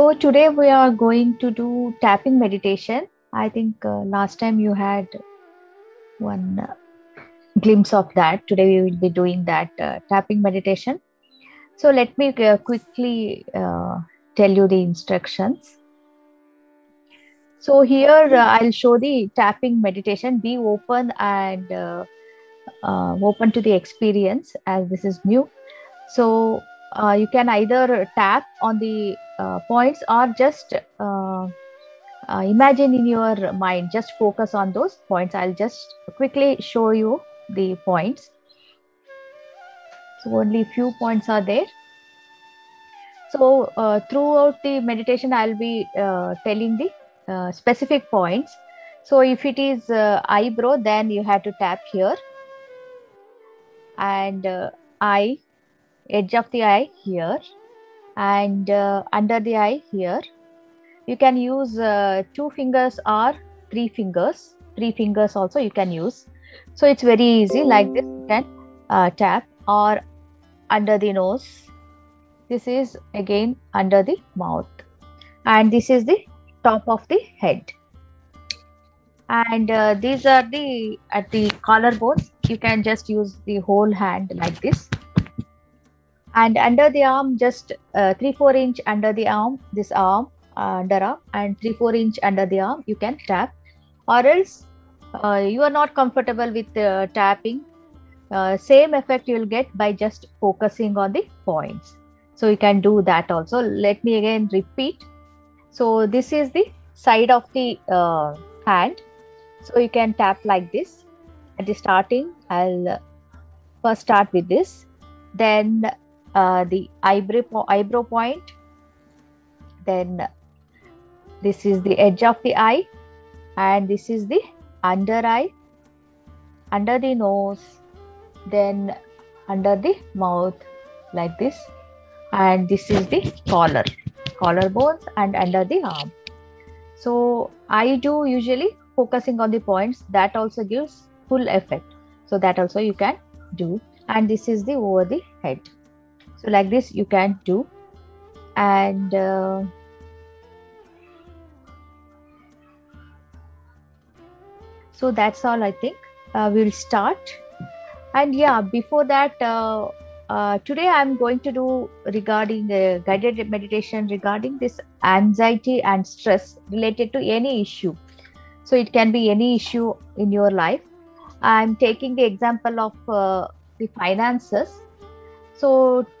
So today we are going to do tapping meditation. I think uh, last time you had one uh, glimpse of that. Today we will be doing that uh, tapping meditation. So let me uh, quickly uh, tell you the instructions. So here uh, I'll show the tapping meditation. Be open and open to the experience as this is new. So you can either tap on the points or just uh, uh, imagine in your mind, just focus on those points. I'll just quickly show you the points. So only few points are there. So uh, throughout the meditation, I'll be uh, telling the uh, specific points. So if it is uh, eyebrow, then you have to tap here, and uh, eye, edge of the eye here, and uh, under the eye here. You can use uh, two fingers or three fingers. Three fingers also you can use. So it's very easy. Like this, you can uh, tap or under the nose. This is again under the mouth, and this is the top of the head and uh, these are the at the collarbones you can just use the whole hand like this and under the arm just uh, 3 4 inch under the arm this arm uh, underarm and 3 4 inch under the arm you can tap. Or else uh, you are not comfortable with uh, tapping uh, same effect you will get by just focusing on the points. So you can do that also. Let me again repeat. So this is the side of the uh, hand. So you can tap like this. At the starting i'll uh, first start with this. Then uh, the eyebrow eyebrow point. Then this is the edge of the eye. And this is the under eye. Under the nose. Then under the mouth. Like this. And this is the collar. Collarbones and under the arm. So i do usually focusing on the points. That also gives full effect. So that also you can do. And this is the over the head so like this you can do. And uh, so that's all i think. Uh, we'll start. And yeah before that uh, uh, today i'm going to do regarding the guided meditation regarding this anxiety and stress related to any issue. So it can be any issue in your life. I'm taking the example of uh, the finances so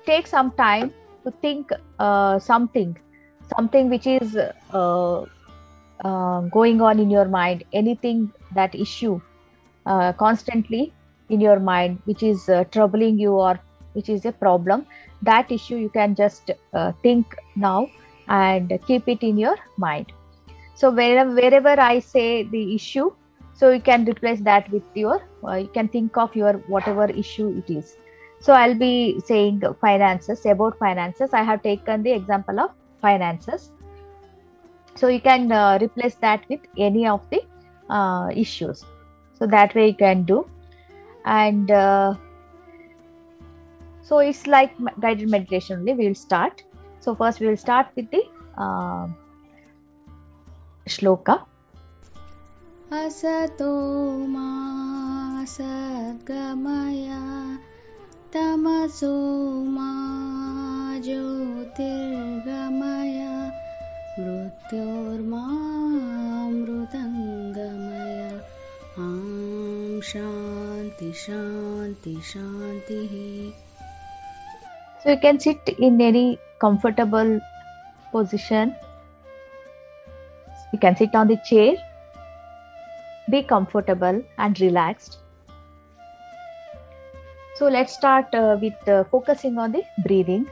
take some time to think uh, something something which is uh, uh, going on in your mind anything that issue uh, constantly in your mind which is uh, troubling you or which is a problem that issue you can just uh, think now and keep it in your mind. So wherever wherever i say the issue so you can replace that with your you can think of your whatever issue it is so I'll be saying finances, about finances. I have taken the example of finances. So you can uh, replace that with any of the uh, issues. So that way you can do. And uh, so it's like guided meditation only. We will start. So first we will start with the uh, shloka. Asato ma sadgamaya तमसो मा ज्योतिर्गमय मृत्योर्मामृतङ्गमय ॐ शान्ति शान्ति शान्तिः so you can sit in any comfortable position you can sit on the chair be comfortable and relaxed so let's start uh, with uh, focusing on the breathing.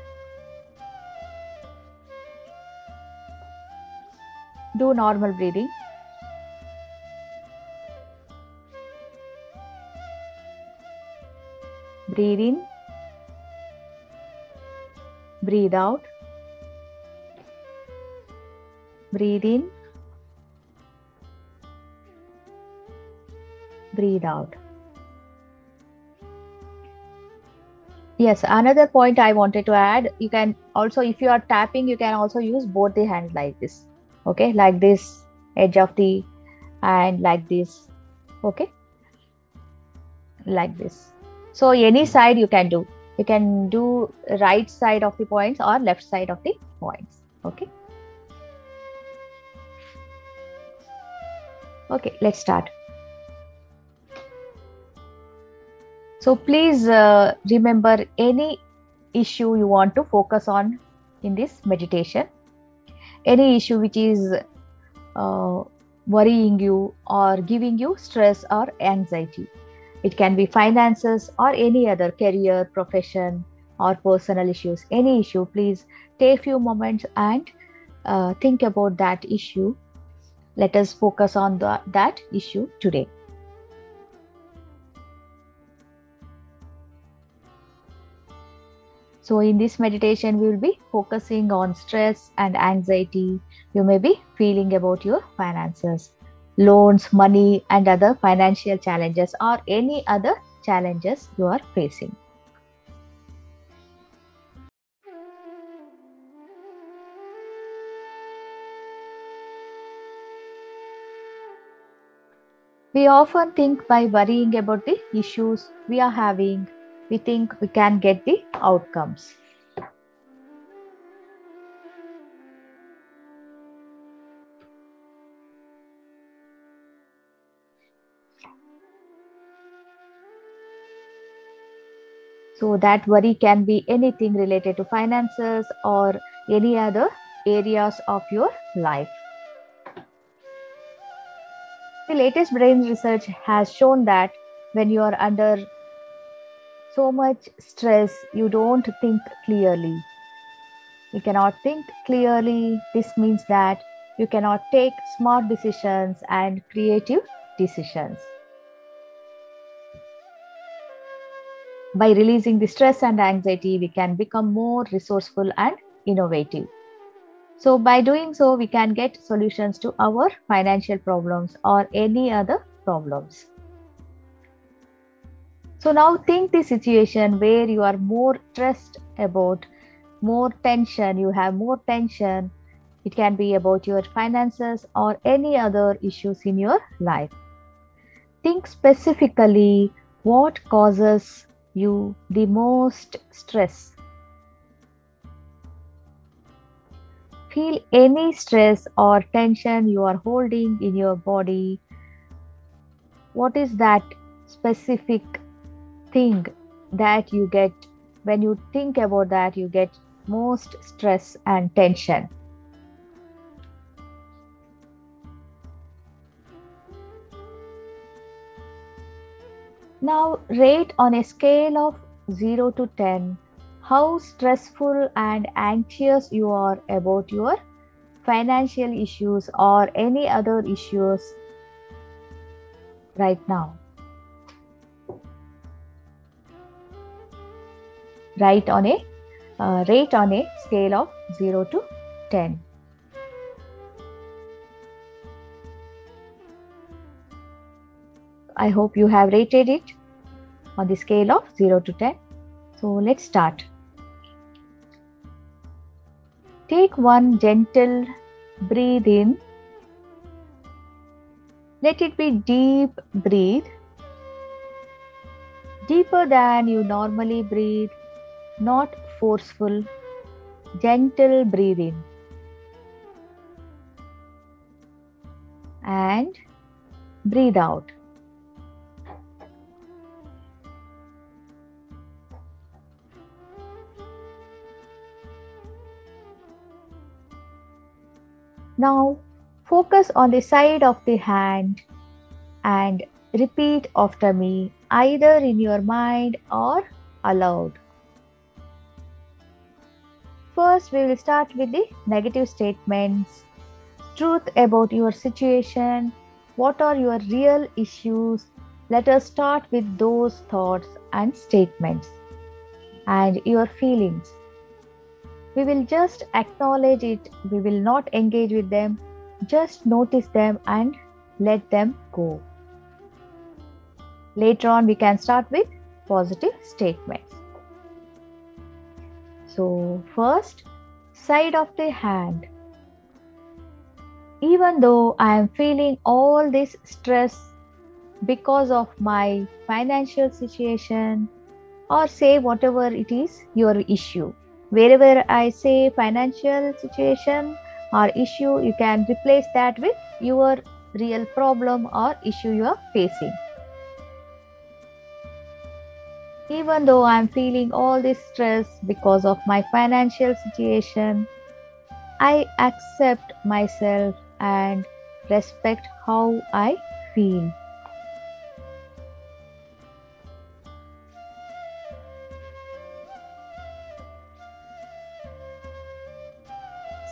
Do normal breathing. Breathe in. Breathe out. Breathe in. Breathe out Yes, another point I wanted to add, you can also, if you are tapping, you can also use both the hands like this. Okay, like this, edge of the and like this. Okay, like this. So any hmm. side you can do. You can do right side of the points or left side of the points. Okay. Okay, let's start. So please uh, remember any issue you want to focus on in this meditation. Any issue which is uh, worrying you or giving you stress or anxiety. It can be finances or any other career, profession, or personal issues. Any issue, please take a few moments and uh, think about that issue. Let us focus on the, that issue today. So, in this meditation, we will be focusing on stress and anxiety you may be feeling about your finances, loans, money, and other financial challenges, or any other challenges you are facing. We often think by worrying about the issues we are having, we think we can get the outcomes. So, that worry can be anything related to finances or any other areas of your life. The latest brain research has shown that when you are under so much stress, you don't think clearly. You cannot think clearly. This means that you cannot take smart decisions and creative decisions. By releasing the stress and anxiety, we can become more resourceful and innovative. So, by doing so, we can get solutions to our financial problems or any other problems. So, now think the situation where you are more stressed about, more tension, you have more tension. It can be about your finances or any other issues in your life. Think specifically what causes you the most stress. Feel any stress or tension you are holding in your body. What is that specific thing that you get when you think about that? You get most stress and tension. Now, rate on a scale of 0 to 10 how stressful and anxious you are about your financial issues or any other issues right now. Write on a uh, rate on a scale of 0 to 10. I hope you have rated it on the scale of 0 to 10. So let's start. Take one gentle breathe in. Let it be deep breathe. Deeper than you normally breathe, not forceful, gentle breathing. And breathe out. Now focus on the side of the hand and repeat after me either in your mind or aloud. First, we will start with the negative statements, truth about your situation, what are your real issues. Let us start with those thoughts and statements and your feelings. We will just acknowledge it. We will not engage with them. Just notice them and let them go. Later on we can start with positive statements So, first, side of the hand. Even though I am feeling all this stress because of my financial situation, or say whatever it is your issue. Wherever I say financial situation or issue, you can replace that with your real problem or issue you are facing. Even though I'm feeling all this stress because of my financial situation, I accept myself and respect how I feel.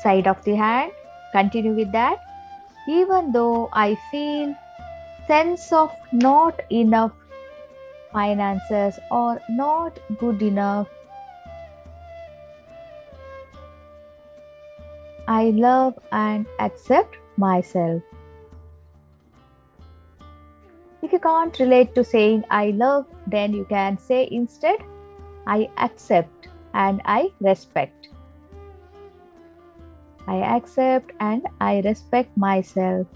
Side of the hand, continue with that. Even though I feel sense of not enough finances or not good enough, I love and accept myself. If you can't relate to saying I love, then you can say instead I accept and I respect. I accept and I respect myself.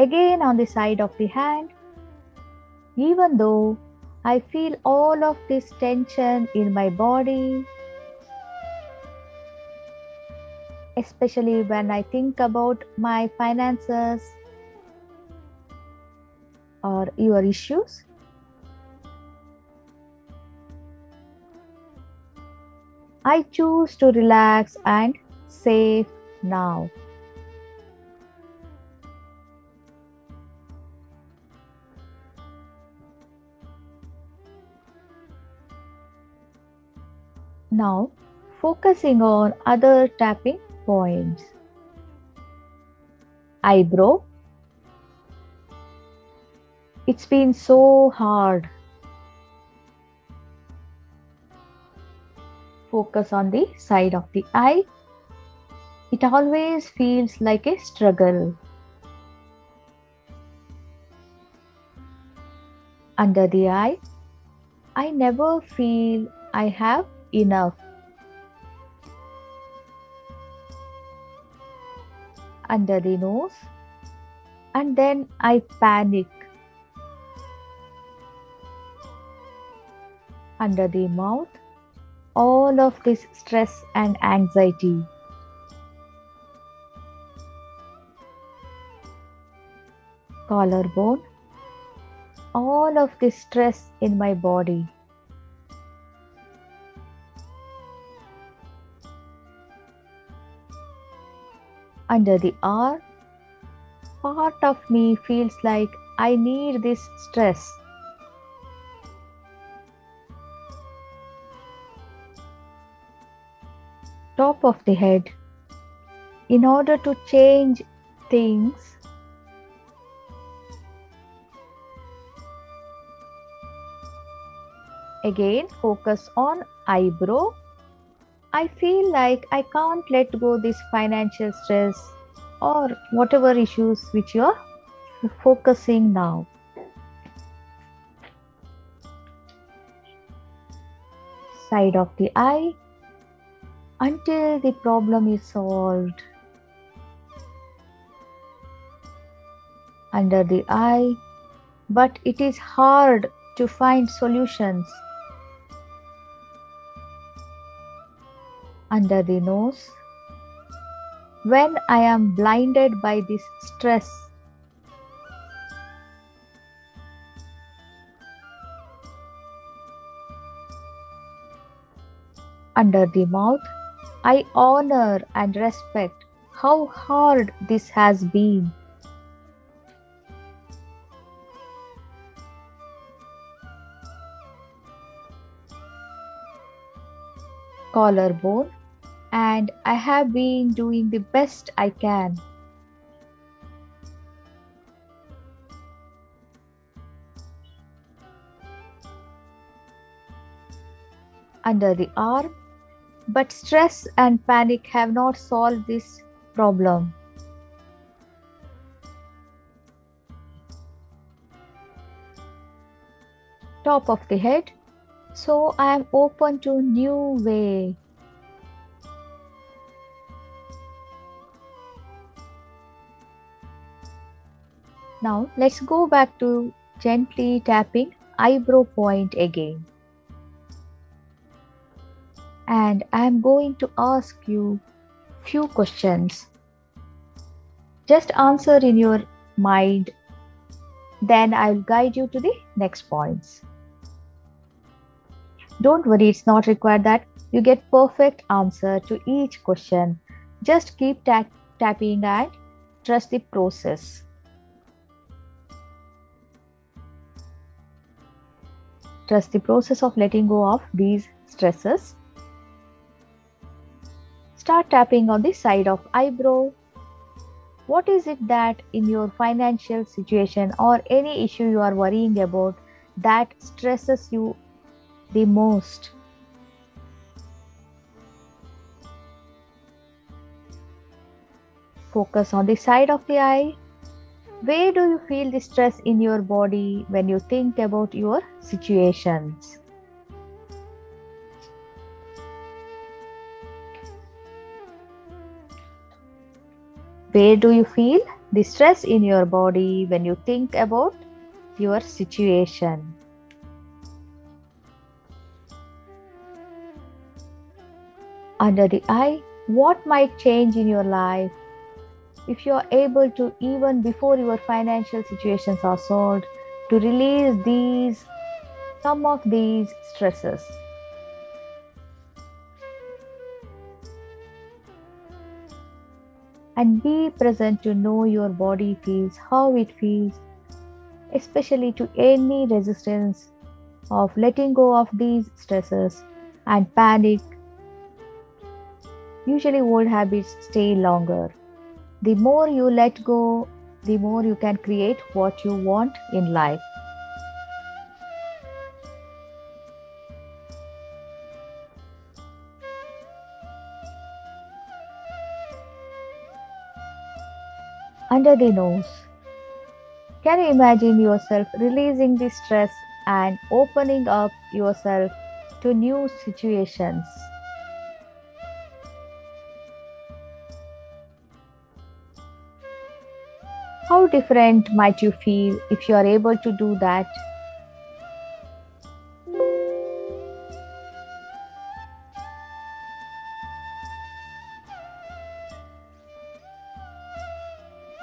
Again, on the side of the hand, even though I feel all of this tension in my body, especially when I think about my finances or your issues. I choose to relax and safe now. Now, focusing on other tapping points. Eyebrow. It's been so hard. Focus on the side of the eye. It always feels like a struggle. Under the eye, I never feel I have enough. Under the nose, and then I panic. Under the mouth, all of this stress and anxiety. Collarbone, all of this stress in my body. Under the arm, part of me feels like I need this stress. Top of the head, in order to change things, again focus on eyebrow I feel like I can't let go this financial stress or whatever issues which you are focusing now. Side of the eye until the problem is solved. Under the eye, but it is hard to find solutions under the nose. When I am blinded by this stress, under the mouth, I honor and respect how hard this has been. Collarbone and I have been doing the best I can. Under the arm, but stress and panic have not solved this problem. top of the head. So I am open to new way. Now let's go back to gently tapping eyebrow point again. And I am going to ask you few questions. Just answer in your mind. Then I'll guide you to the next points. Don't worry, it's not required that you get perfect answer to each question. Just keep tap- tapping and trust the process. Trust the process of letting go of these stresses. Start tapping on the side of eyebrow. What is it that in your financial situation or any issue you are worrying about that stresses you the most? Focus on the side of the eye. Where do you feel the stress in your body when you think about your situations? Where do you feel the stress in your body when you think about your situation? Under the eye, what might change in your life if you are able to, even before your financial situations are solved, to release these, some of these stresses? and be present to know your body feels, how it feels, especially to any resistance of letting go of these stresses and panic. Usually, old habits stay longer. The more you let go, the more you can create what you want in life. under the nose. Can you imagine yourself releasing the stress and opening up yourself to new situations? How different might you feel if you are able to do that?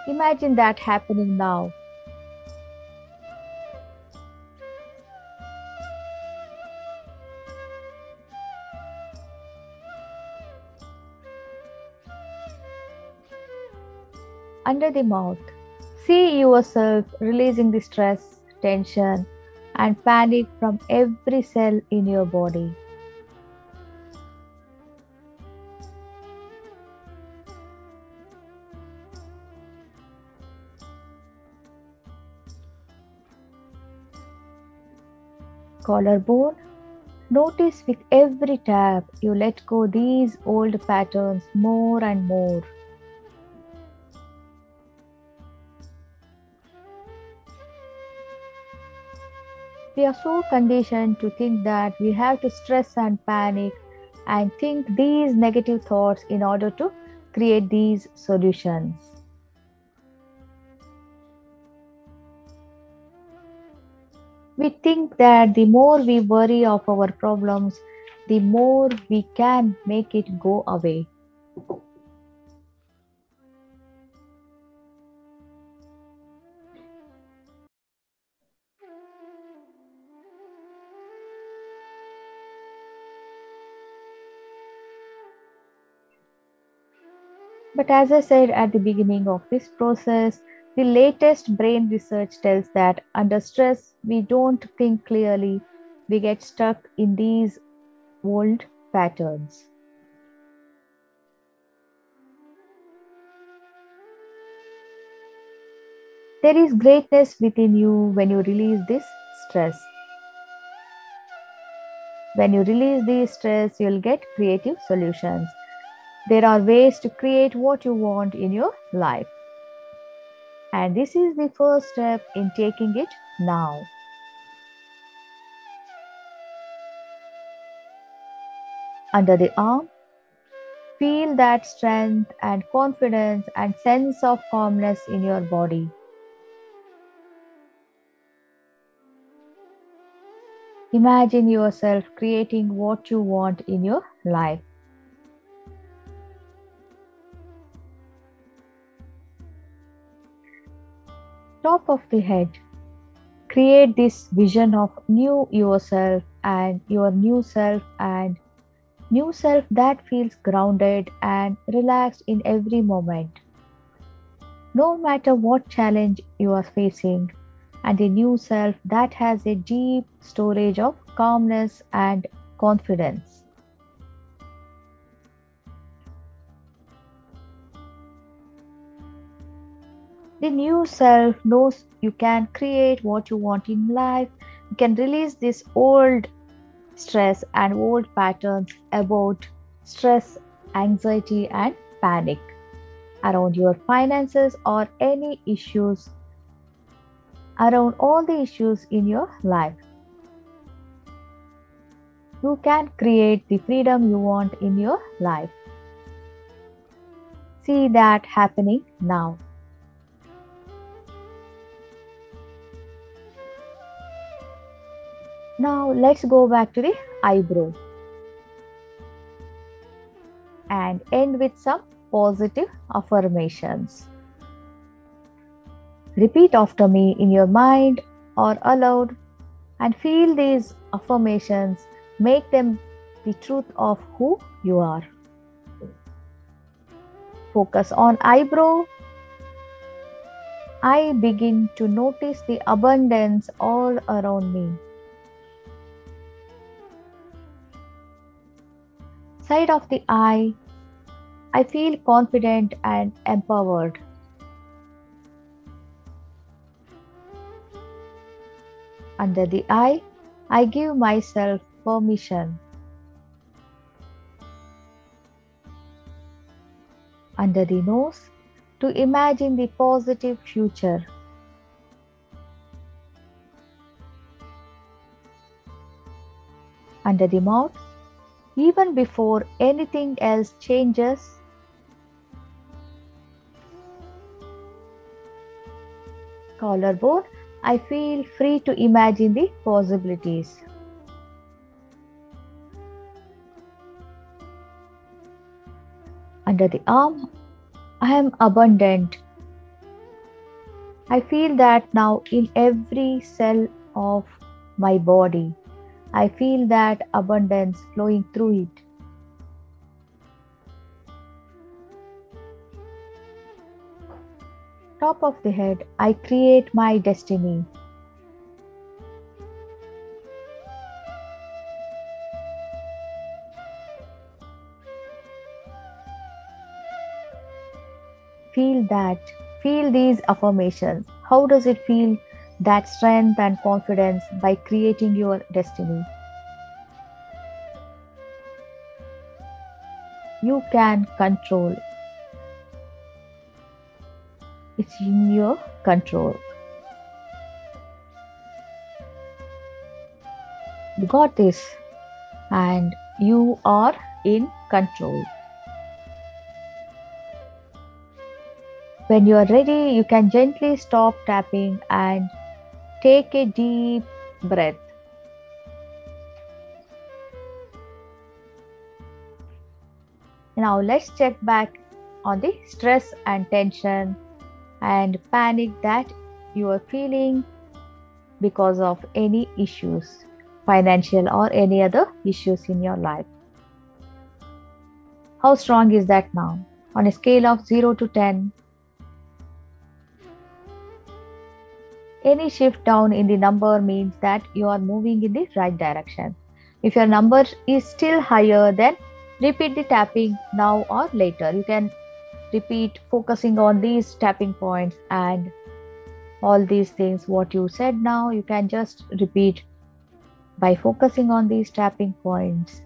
Imagine that happening now. Under the mouth, see yourself releasing the stress, tension, and panic from every cell in your body. collarbone. Notice with every tap you let go these old patterns more and more. We are so conditioned to think that we have to stress and panic and think these negative thoughts in order to create these solutions. we think that the more we worry of our problems, the more we can make it go away. But as I said at the beginning of this process, the latest brain research tells that under stress, we don't think clearly, we get stuck in these old patterns. There is greatness within you when you release this stress. When you release this stress, you'll get creative solutions there are ways to create what you want in your life. And this is the first step in taking it now. Under the arm, feel that strength and confidence and sense of calmness in your body. Imagine yourself creating what you want in your life. Top of the head, create this vision of new yourself and your new self and new self that feels grounded and relaxed in every moment. No matter what challenge you are facing, and a new self that has a deep storage of calmness and confidence. The new self knows you can create what you want in life. You can release this old stress and old patterns about stress, anxiety, and panic around your finances or any issues around all the issues in your life. You can create the freedom you want in your life. See that happening now. Now let's go back to the eyebrow and end with some positive affirmations. Repeat after me in your mind or aloud and feel these affirmations. Make them the truth of who you are. Focus on eyebrow. I begin to notice the abundance all around me. Side of the eye, I feel confident and empowered. Under the eye, I give myself permission. Under the nose, to imagine the positive future. Under the mouth, even before anything else changes, collarbone, I feel free to imagine the possibilities. Under the arm, I am abundant. I feel that now in every cell of my body. I feel that abundance flowing through it. top of the head, I create my destiny. Feel that, feel these affirmations. How does it feel that strength and confidence by creating your destiny? You can control it's in your control. You got this, and you are in control. When you are ready, you can gently stop tapping and take a deep breath. Now let's check back on the stress and tension and panic that you are feeling because of any issues, financial or any other issues in your life. How strong is that now? On a scale of 0 to 10, any shift down in the number means that you are moving in the right direction. If your number is still higher, then repeat the tapping now or later. You can repeat focusing on these tapping points and all these things what you said now you can just repeat by focusing on these tapping points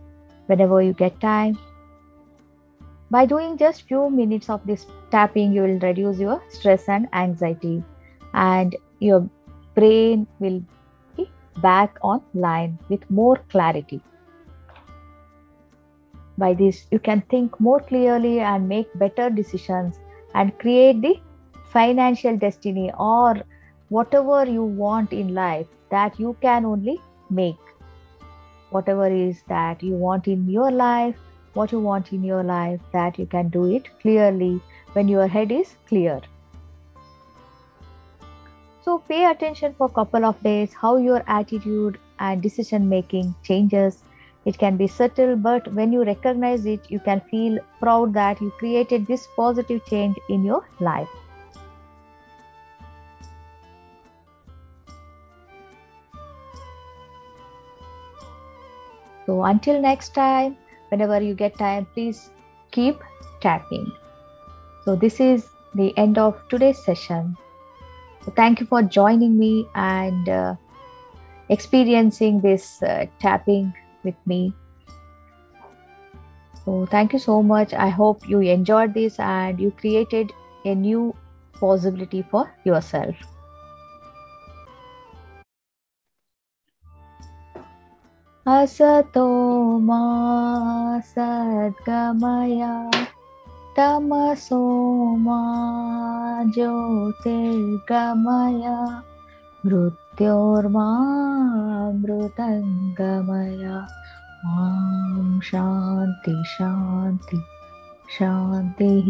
whenever you get time by doing just few minutes of this tapping you will reduce your stress and anxiety and your brain will be back online with more clarity. By this you can think more clearly and make better decisions and create the financial destiny or whatever you want in life that you can only make. Whatever is that you want in your life what you want in your life that you can do it clearly when your head is clear so pay attention for a couple of days how your attitude and decision making changes. It can be subtle but when you recognize it you can feel proud that you created this positive change in your life. So until next time whenever you get time please keep tapping. So this is the end of today's session so thank you for joining me and uh, experiencing this uh, tapping with me so thank you so much i hope you enjoyed this and you created a new possibility for yourself असतो मा सद्गमय तमसो मा ज्योतिर्गमय मृत्योर्मा मृतङ्गमय ॐ शान्ति शान्ति शान्तिः।